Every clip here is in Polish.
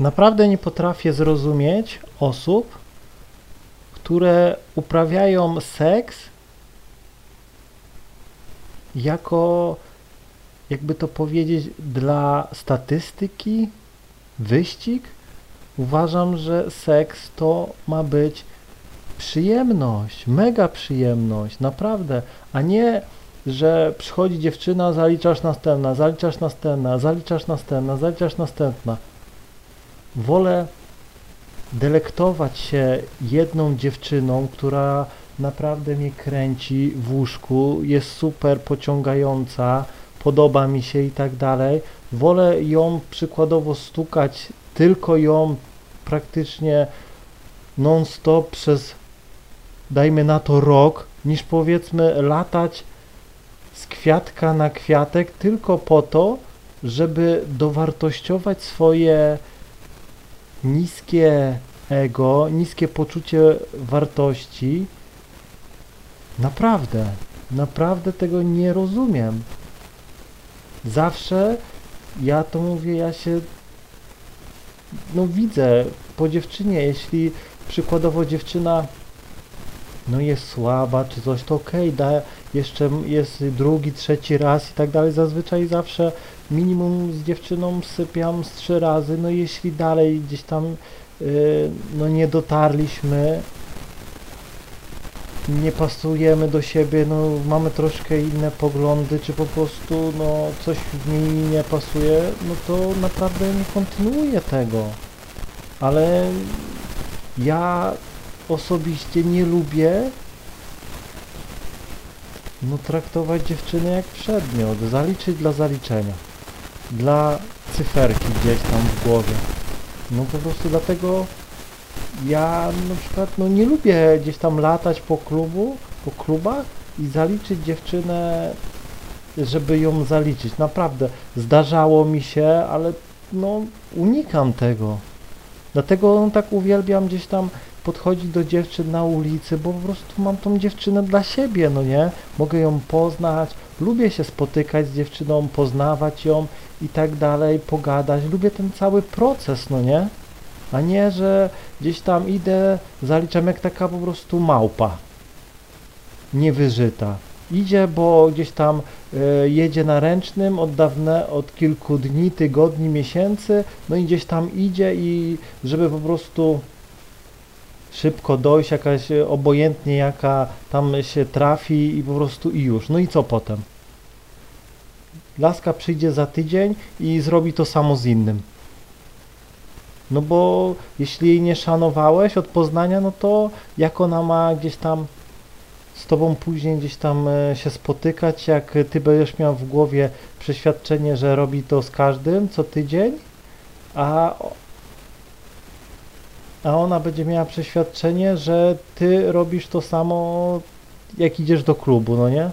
Naprawdę nie potrafię zrozumieć osób, które uprawiają seks jako, jakby to powiedzieć, dla statystyki, wyścig. Uważam, że seks to ma być przyjemność, mega przyjemność, naprawdę, a nie, że przychodzi dziewczyna, zaliczasz następna, zaliczasz następna, zaliczasz następna, zaliczasz następna. Wolę delektować się jedną dziewczyną, która naprawdę mnie kręci w łóżku, jest super pociągająca, podoba mi się i tak dalej. Wolę ją przykładowo stukać, tylko ją praktycznie non-stop przez dajmy na to rok, niż powiedzmy latać z kwiatka na kwiatek tylko po to, żeby dowartościować swoje niskie ego, niskie poczucie wartości. Naprawdę, naprawdę tego nie rozumiem. Zawsze ja to mówię, ja się no widzę po dziewczynie, jeśli przykładowo dziewczyna no jest słaba czy coś, to okej, okay, da, jeszcze jest drugi, trzeci raz i tak dalej. Zazwyczaj zawsze minimum z dziewczyną sypiam z trzy razy, no jeśli dalej gdzieś tam yy, no nie dotarliśmy, nie pasujemy do siebie, no mamy troszkę inne poglądy, czy po prostu no coś w niej nie pasuje, no to naprawdę nie kontynuuję tego. Ale ja osobiście nie lubię no traktować dziewczyny jak przedmiot, zaliczyć dla zaliczenia, dla cyferki gdzieś tam w głowie. No po prostu dlatego ja na przykład no nie lubię gdzieś tam latać po klubu, po klubach i zaliczyć dziewczynę, żeby ją zaliczyć. Naprawdę zdarzało mi się, ale no unikam tego. Dlatego no, tak uwielbiam gdzieś tam podchodzić do dziewczyn na ulicy, bo po prostu mam tą dziewczynę dla siebie, no nie? Mogę ją poznać, lubię się spotykać z dziewczyną, poznawać ją i tak dalej, pogadać. Lubię ten cały proces, no nie? A nie, że gdzieś tam idę, zaliczam jak taka po prostu małpa. Niewyżyta. Idzie, bo gdzieś tam y, jedzie na ręcznym od dawne, od kilku dni, tygodni, miesięcy, no i gdzieś tam idzie i żeby po prostu szybko dojść, jakaś e, obojętnie jaka tam się trafi i po prostu i już. No i co potem? Laska przyjdzie za tydzień i zrobi to samo z innym. No bo jeśli jej nie szanowałeś od poznania, no to jak ona ma gdzieś tam z tobą później gdzieś tam e, się spotykać, jak ty będziesz miał w głowie przeświadczenie, że robi to z każdym co tydzień, a a ona będzie miała przeświadczenie, że ty robisz to samo, jak idziesz do klubu, no nie?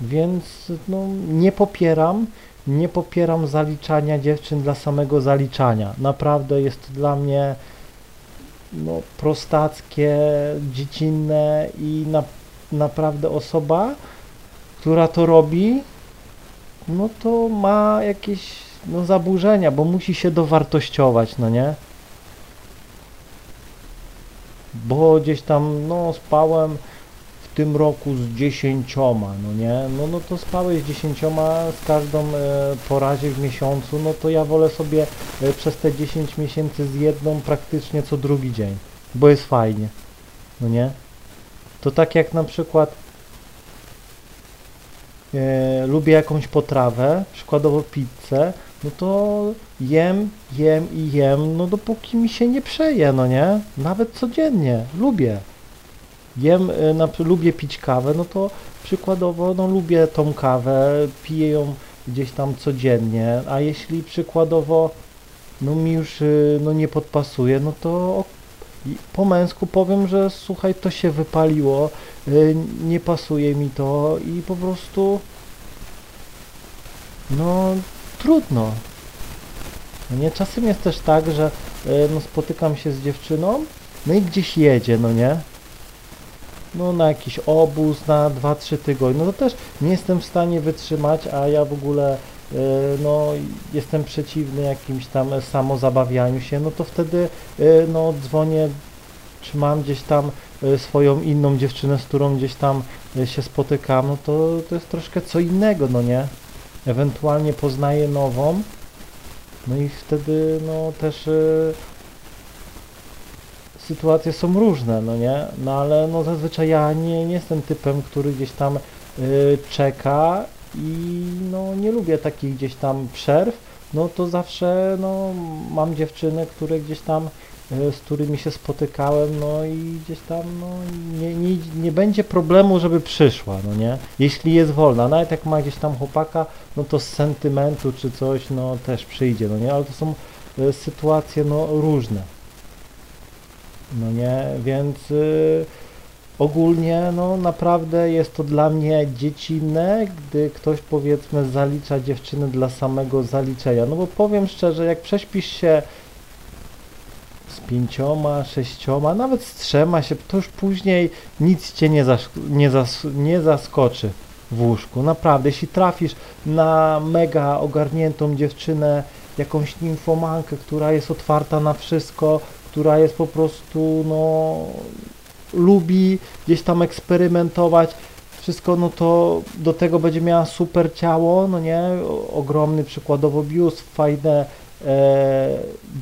Więc no, nie popieram, nie popieram zaliczania dziewczyn dla samego zaliczania. Naprawdę jest to dla mnie no, prostackie, dziecinne i na, naprawdę osoba, która to robi, no to ma jakieś no, zaburzenia, bo musi się dowartościować, no nie? bo gdzieś tam, no spałem tym roku z dziesięcioma, no nie, no, no to spałeś z dziesięcioma z każdą e, w miesiącu, no to ja wolę sobie e, przez te 10 miesięcy z jedną praktycznie co drugi dzień, bo jest fajnie, no nie, to tak jak na przykład e, lubię jakąś potrawę, przykładowo pizzę, no to jem, jem i jem, no dopóki mi się nie przeje, no nie? Nawet codziennie, lubię. Jem, y, na, lubię pić kawę, no to przykładowo, no lubię tą kawę, piję ją gdzieś tam codziennie, a jeśli przykładowo, no mi już, y, no nie podpasuje, no to po męsku powiem, że słuchaj, to się wypaliło, y, nie pasuje mi to i po prostu, no trudno. No nie, czasem jest też tak, że no, spotykam się z dziewczyną, no i gdzieś jedzie, no nie? No na jakiś obóz na 2-3 tygodnie, no to też nie jestem w stanie wytrzymać, a ja w ogóle e, no jestem przeciwny jakimś tam samozabawianiu się, no to wtedy e, no dzwonię, czy mam gdzieś tam e, swoją inną dziewczynę, z którą gdzieś tam się spotykam, no to, to jest troszkę co innego, no nie? Ewentualnie poznaję nową, no i wtedy no też sytuacje są różne, no nie? No ale no zazwyczaj ja nie, nie jestem typem, który gdzieś tam y, czeka i no nie lubię takich gdzieś tam przerw, no to zawsze no mam dziewczyny, które gdzieś tam y, z którymi się spotykałem, no i gdzieś tam no nie, nie, nie będzie problemu, żeby przyszła, no nie? Jeśli jest wolna, nawet jak ma gdzieś tam chłopaka, no to z sentymentu czy coś, no też przyjdzie, no nie? Ale to są y, sytuacje no różne. No nie, więc y, ogólnie no naprawdę jest to dla mnie dziecinne, gdy ktoś powiedzmy zalicza dziewczyny dla samego zaliczenia. No bo powiem szczerze, jak prześpisz się z pięcioma, sześcioma, nawet z trzema się, to już później nic cię nie, zasz, nie, zas, nie zaskoczy w łóżku. Naprawdę, jeśli trafisz na mega ogarniętą dziewczynę, jakąś nimfomankę, która jest otwarta na wszystko, która jest po prostu, no, lubi gdzieś tam eksperymentować, wszystko, no to do tego będzie miała super ciało, no nie, ogromny przykładowo biust, fajne e,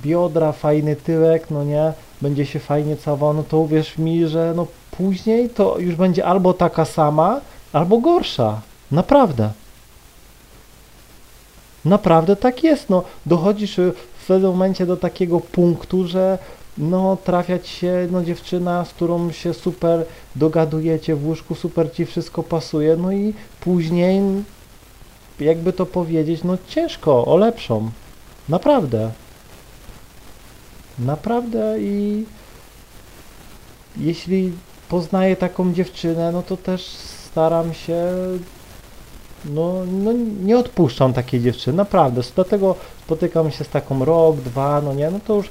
biodra, fajny tyłek, no nie, będzie się fajnie całował, no to uwierz mi, że no później to już będzie albo taka sama, albo gorsza, naprawdę. Naprawdę tak jest, no. Dochodzisz w pewnym momencie do takiego punktu, że no trafiać się no dziewczyna, z którą się super dogadujecie w łóżku, super ci wszystko pasuje, no i później jakby to powiedzieć, no ciężko o lepszą. Naprawdę. Naprawdę i jeśli poznaję taką dziewczynę, no to też staram się no, no nie odpuszczam takiej dziewczyny, naprawdę. Dlatego spotykam się z taką rok, dwa, no nie, no to już y,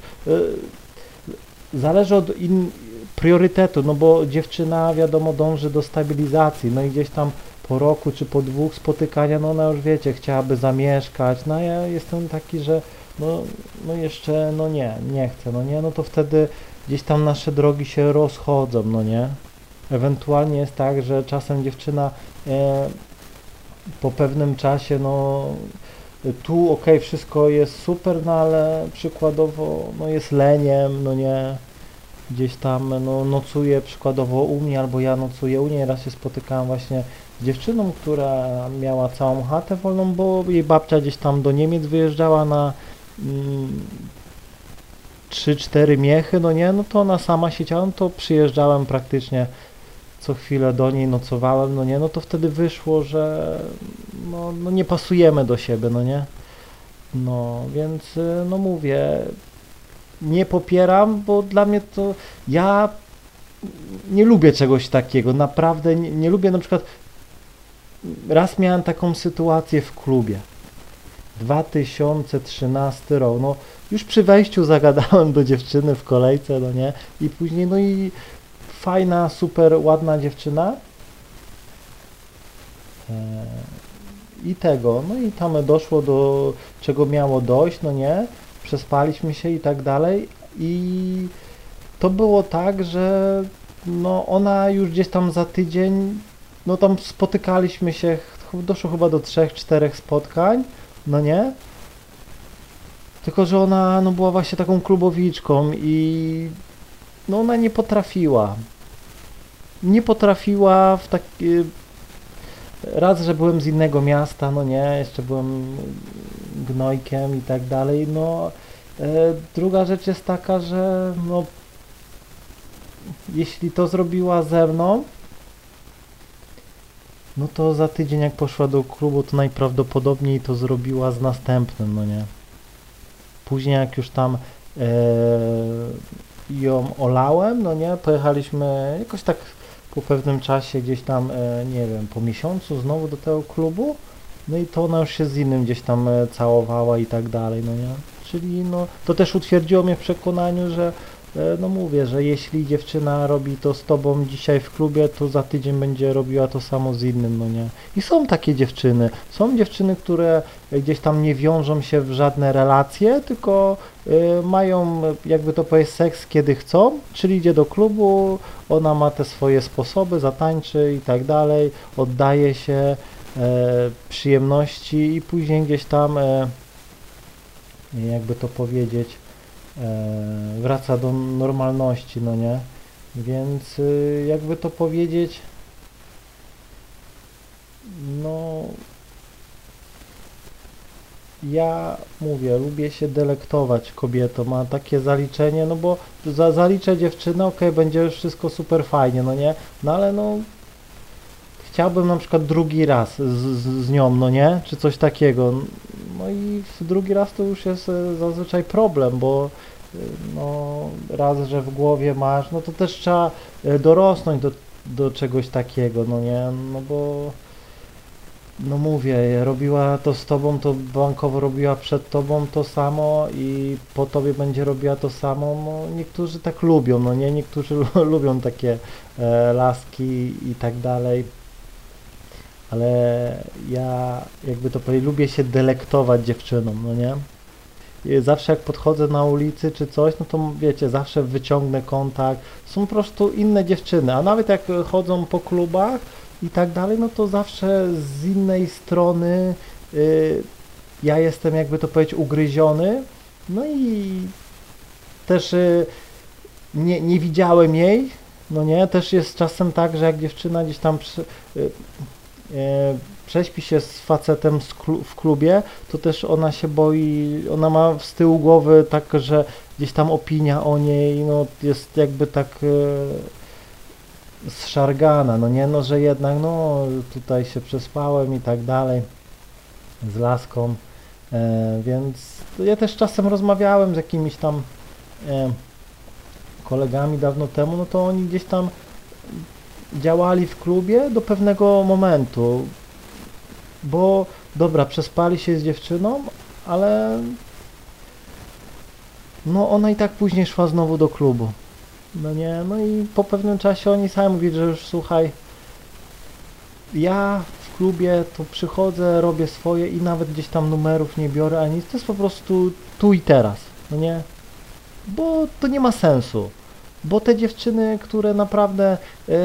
zależy od in, priorytetu, no bo dziewczyna wiadomo dąży do stabilizacji, no i gdzieś tam po roku czy po dwóch spotykania, no ona już wiecie, chciałaby zamieszkać, no ja jestem taki, że no, no jeszcze, no nie, nie chcę, no nie, no to wtedy gdzieś tam nasze drogi się rozchodzą, no nie. Ewentualnie jest tak, że czasem dziewczyna e, po pewnym czasie, no tu ok, wszystko jest super, no ale przykładowo no jest leniem, no nie, gdzieś tam no, nocuje przykładowo u mnie, albo ja nocuję u niej, raz się spotykałem właśnie z dziewczyną, która miała całą chatę wolną, bo jej babcia gdzieś tam do Niemiec wyjeżdżała na mm, 3-4 miechy, no nie, no to ona sama siedziała, no to przyjeżdżałem praktycznie co chwilę do niej nocowałem, no nie, no to wtedy wyszło, że no, no nie pasujemy do siebie, no nie. No, więc y, no mówię, nie popieram, bo dla mnie to ja nie lubię czegoś takiego, naprawdę nie, nie lubię na przykład raz miałem taką sytuację w klubie. 2013 rok, no już przy wejściu zagadałem do dziewczyny w kolejce, no nie, i później no i fajna, super ładna dziewczyna. E, I tego, no i tam doszło do czego miało dojść, no nie, przespaliśmy się i tak dalej. I to było tak, że no ona już gdzieś tam za tydzień, no tam spotykaliśmy się, doszło chyba do trzech, czterech spotkań, no nie, tylko że ona no była właśnie taką klubowiczką i no ona nie potrafiła. Nie potrafiła w taki... Raz, że byłem z innego miasta, no nie, jeszcze byłem gnojkiem i tak dalej, no e, druga rzecz jest taka, że no jeśli to zrobiła ze mną, no to za tydzień jak poszła do klubu, to najprawdopodobniej to zrobiła z następnym, no nie. Później jak już tam e, ją olałem, no nie, pojechaliśmy jakoś tak po pewnym czasie gdzieś tam, e, nie wiem, po miesiącu znowu do tego klubu, no i to ona już się z innym gdzieś tam e, całowała i tak dalej, no nie. Czyli no, to też utwierdziło mnie w przekonaniu, że no mówię, że jeśli dziewczyna robi to z tobą dzisiaj w klubie, to za tydzień będzie robiła to samo z innym, no nie. I są takie dziewczyny. Są dziewczyny, które gdzieś tam nie wiążą się w żadne relacje, tylko y, mają, jakby to powiedzieć, seks kiedy chcą, czyli idzie do klubu, ona ma te swoje sposoby, zatańczy i tak dalej, oddaje się e, przyjemności i później gdzieś tam, e, jakby to powiedzieć, e, wraca do normalności, no nie? Więc y, jakby to powiedzieć, no ja mówię, lubię się delektować kobietą, ma takie zaliczenie, no bo za, zaliczę dziewczynę, okej, będzie już wszystko super fajnie, no nie? No ale no chciałbym na przykład drugi raz z, z, z nią, no nie? Czy coś takiego. No i drugi raz to już jest e, zazwyczaj problem, bo e, no raz, że w głowie masz, no to też trzeba e, dorosnąć do, do czegoś takiego, no nie? No bo no mówię, robiła to z tobą, to bankowo robiła przed tobą to samo i po tobie będzie robiła to samo. No, niektórzy tak lubią, no nie? Niektórzy lubią takie e, laski i tak dalej. Ale ja, jakby to powiedzieć, lubię się delektować dziewczyną, no nie? Zawsze jak podchodzę na ulicy czy coś, no to wiecie, zawsze wyciągnę kontakt. Są po prostu inne dziewczyny, a nawet jak chodzą po klubach, i tak dalej, no to zawsze z innej strony y, ja jestem, jakby to powiedzieć, ugryziony. No i też y, nie, nie widziałem jej, no nie, też jest czasem tak, że jak dziewczyna gdzieś tam przy, y, y, prześpi się z facetem w klubie, to też ona się boi, ona ma z tyłu głowy tak, że gdzieś tam opinia o niej, no jest jakby tak y, zszargana, no nie, no, że jednak, no, tutaj się przespałem i tak dalej z laską, e, więc ja też czasem rozmawiałem z jakimiś tam e, kolegami dawno temu, no to oni gdzieś tam działali w klubie do pewnego momentu, bo dobra, przespali się z dziewczyną, ale no ona i tak później szła znowu do klubu. No nie, no i po pewnym czasie oni sami mówili, że już słuchaj, ja w klubie to przychodzę, robię swoje i nawet gdzieś tam numerów nie biorę ani nic, to jest po prostu tu i teraz, no nie? Bo to nie ma sensu, bo te dziewczyny, które naprawdę e,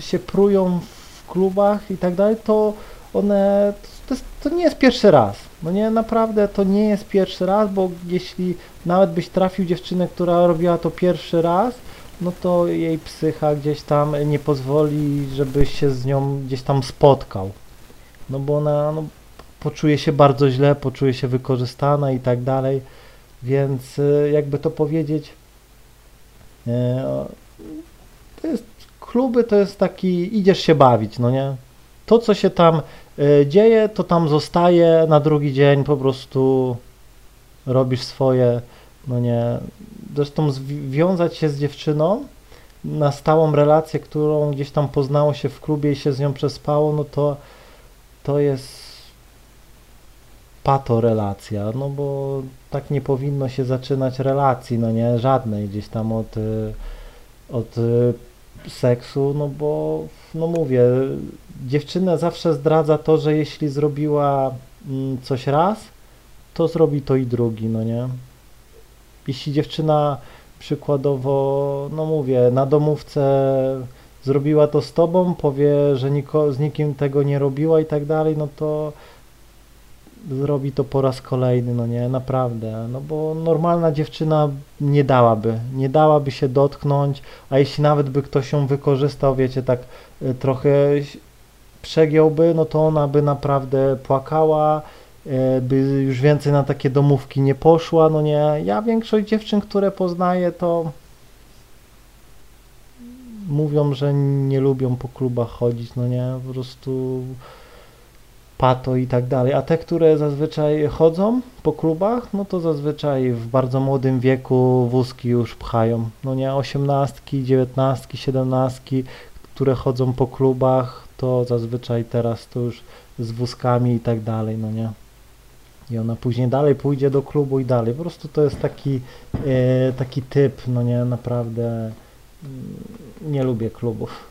się prują w klubach i tak dalej, to one, to, jest, to nie jest pierwszy raz, no nie, naprawdę to nie jest pierwszy raz, bo jeśli nawet byś trafił dziewczynę, która robiła to pierwszy raz, no to jej psycha gdzieś tam nie pozwoli, żebyś się z nią gdzieś tam spotkał. No bo ona no, poczuje się bardzo źle, poczuje się wykorzystana i tak dalej. Więc y, jakby to powiedzieć, e, to jest, kluby to jest taki, idziesz się bawić, no nie? To, co się tam e, dzieje, to tam zostaje, na drugi dzień po prostu robisz swoje, no nie, zresztą związać się z dziewczyną na stałą relację, którą gdzieś tam poznało się w klubie i się z nią przespało, no to to jest pato relacja, no bo tak nie powinno się zaczynać relacji, no nie, żadnej gdzieś tam od, y, od y, seksu, no bo, no mówię, dziewczyna zawsze zdradza to, że jeśli zrobiła mm, coś raz, to zrobi to i drugi, no nie. Jeśli dziewczyna przykładowo, no mówię, na domówce zrobiła to z tobą, powie, że niko, z nikim tego nie robiła i tak dalej, no to zrobi to po raz kolejny, no nie, naprawdę, no bo normalna dziewczyna nie dałaby, nie dałaby się dotknąć, a jeśli nawet by ktoś ją wykorzystał, wiecie, tak y, trochę przegiąłby, no to ona by naprawdę płakała, E, by już więcej na takie domówki nie poszła, no nie. Ja większość dziewczyn, które poznaję, to mówią, że nie lubią po klubach chodzić, no nie, po prostu pato i tak dalej. A te, które zazwyczaj chodzą po klubach, no to zazwyczaj w bardzo młodym wieku wózki już pchają. No nie, osiemnastki, dziewiętnastki, siedemnastki, które chodzą po klubach, to zazwyczaj teraz to już z wózkami i tak dalej, no nie. I ona później dalej pójdzie do klubu i dalej. Po prostu to jest taki, e, taki typ, no nie, naprawdę mm, nie lubię klubów.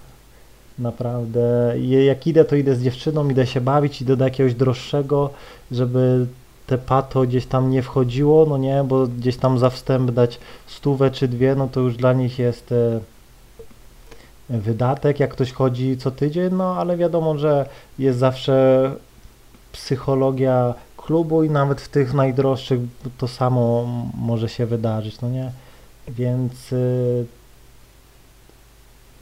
Naprawdę. Jak idę, to idę z dziewczyną, idę się bawić, idę do jakiegoś droższego, żeby te pato gdzieś tam nie wchodziło, no nie, bo gdzieś tam za wstęp dać stówę czy dwie, no to już dla nich jest e, wydatek, jak ktoś chodzi co tydzień, no ale wiadomo, że jest zawsze psychologia klubu i nawet w tych najdroższych to samo może się wydarzyć, no nie? Więc y,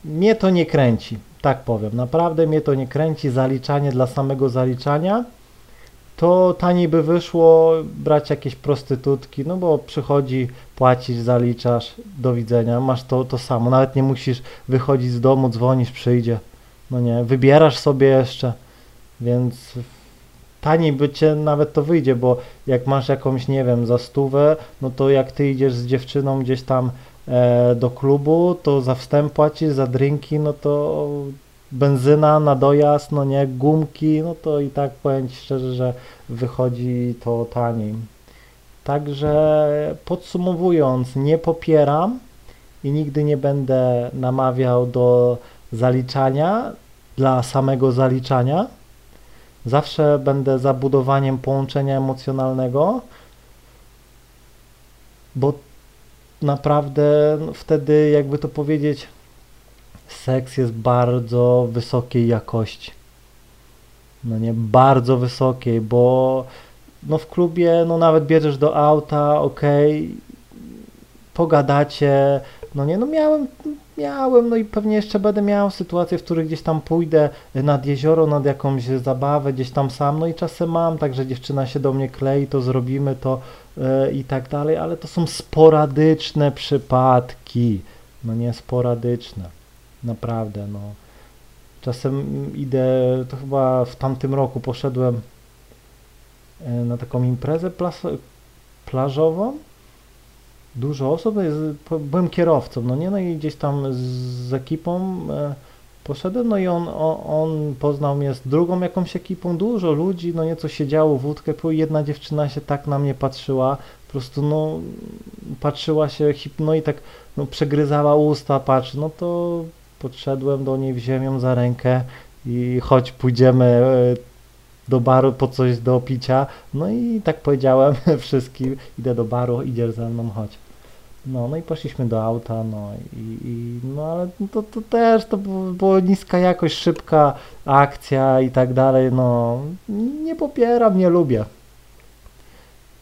mnie to nie kręci, tak powiem. Naprawdę mnie to nie kręci. Zaliczanie dla samego zaliczania. To taniej by wyszło brać jakieś prostytutki, no bo przychodzi, płacisz, zaliczasz, do widzenia, masz to, to samo. Nawet nie musisz wychodzić z domu, dzwonisz, przyjdzie. No nie, wybierasz sobie jeszcze, więc taniej by cię nawet to wyjdzie, bo jak masz jakąś, nie wiem, za stówę, no to jak ty idziesz z dziewczyną gdzieś tam do klubu, to za wstęp płacisz, za drinki, no to benzyna na dojazd, no nie, gumki, no to i tak powiem ci szczerze, że wychodzi to taniej. Także podsumowując, nie popieram i nigdy nie będę namawiał do zaliczania dla samego zaliczania. Zawsze będę za budowaniem połączenia emocjonalnego, bo naprawdę no, wtedy, jakby to powiedzieć, seks jest bardzo wysokiej jakości. No nie, bardzo wysokiej, bo no w klubie, no nawet bierzesz do auta, okej, pogadacie, no nie, no miałem, miałem, no i pewnie jeszcze będę miał sytuacje, w których gdzieś tam pójdę nad jezioro, nad jakąś zabawę, gdzieś tam sam, no i czasem mam, także dziewczyna się do mnie klei, to zrobimy to e, i tak dalej, ale to są sporadyczne przypadki, no nie sporadyczne, naprawdę, no. Czasem idę, to chyba w tamtym roku poszedłem e, na taką imprezę plażową, dużo osób, jest, byłem kierowcą, no nie, no i gdzieś tam z, ekipą e, poszedłem, no i on, on, on poznał mnie z drugą jakąś ekipą, dużo ludzi, no nieco się działo, wódkę pił, jedna dziewczyna się tak na mnie patrzyła, po prostu no patrzyła się, no i tak no, przegryzała usta, patrzy, no to podszedłem do niej, wziąłem ją za rękę i chodź pójdziemy e, do baru po coś do picia, no i tak powiedziałem wszystkim, idę do baru, idziesz ze mną, chodź. No, no i poszliśmy do auta, no i, i no ale to, to też to było niska jakość, szybka akcja i tak dalej, no nie popieram, nie lubię.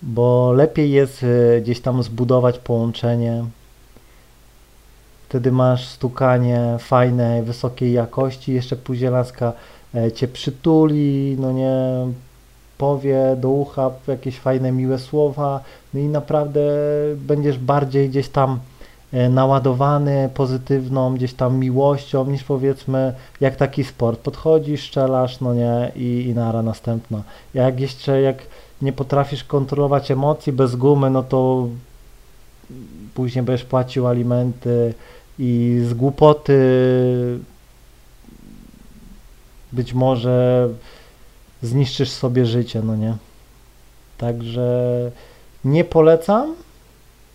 Bo lepiej jest y, gdzieś tam zbudować połączenie. Wtedy masz stukanie fajnej, wysokiej jakości, jeszcze później laska e, cię przytuli, no nie, powie do ucha jakieś fajne, miłe słowa, no i naprawdę będziesz bardziej gdzieś tam e, naładowany pozytywną gdzieś tam miłością niż powiedzmy jak taki sport. Podchodzisz, strzelasz, no nie i, i nara następna. Jak jeszcze jak nie potrafisz kontrolować emocji bez gumy, no to później będziesz płacił alimenty i z głupoty być może zniszczysz sobie życie, no nie? Także nie polecam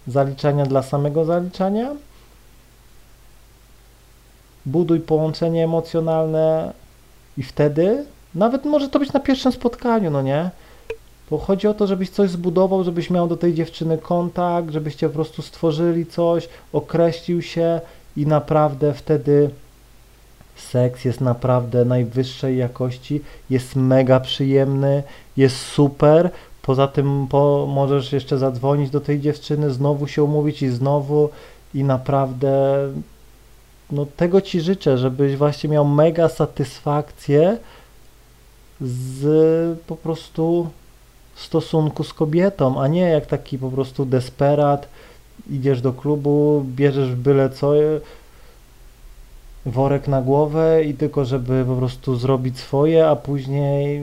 zaliczania dla samego zaliczania. Buduj połączenie emocjonalne i wtedy, nawet może to być na pierwszym spotkaniu, no nie? Bo chodzi o to, żebyś coś zbudował, żebyś miał do tej dziewczyny kontakt, żebyście po prostu stworzyli coś, określił się i naprawdę wtedy seks jest naprawdę najwyższej jakości, jest mega przyjemny, jest super. Poza tym po, możesz jeszcze zadzwonić do tej dziewczyny, znowu się umówić i znowu i naprawdę no tego Ci życzę, żebyś właśnie miał mega satysfakcję z po prostu stosunku z kobietą, a nie jak taki po prostu desperat, idziesz do klubu, bierzesz byle co, worek na głowę i tylko żeby po prostu zrobić swoje, a później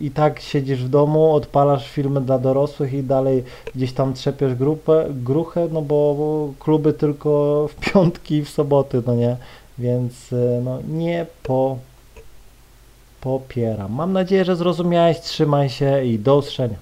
i tak siedzisz w domu, odpalasz filmy dla dorosłych i dalej gdzieś tam trzepiesz grupę, gruchę, no bo, kluby tylko w piątki i w soboty, no nie, więc y, no nie po popieram. Mam nadzieję, że zrozumiałeś, trzymaj się i do usłyszenia.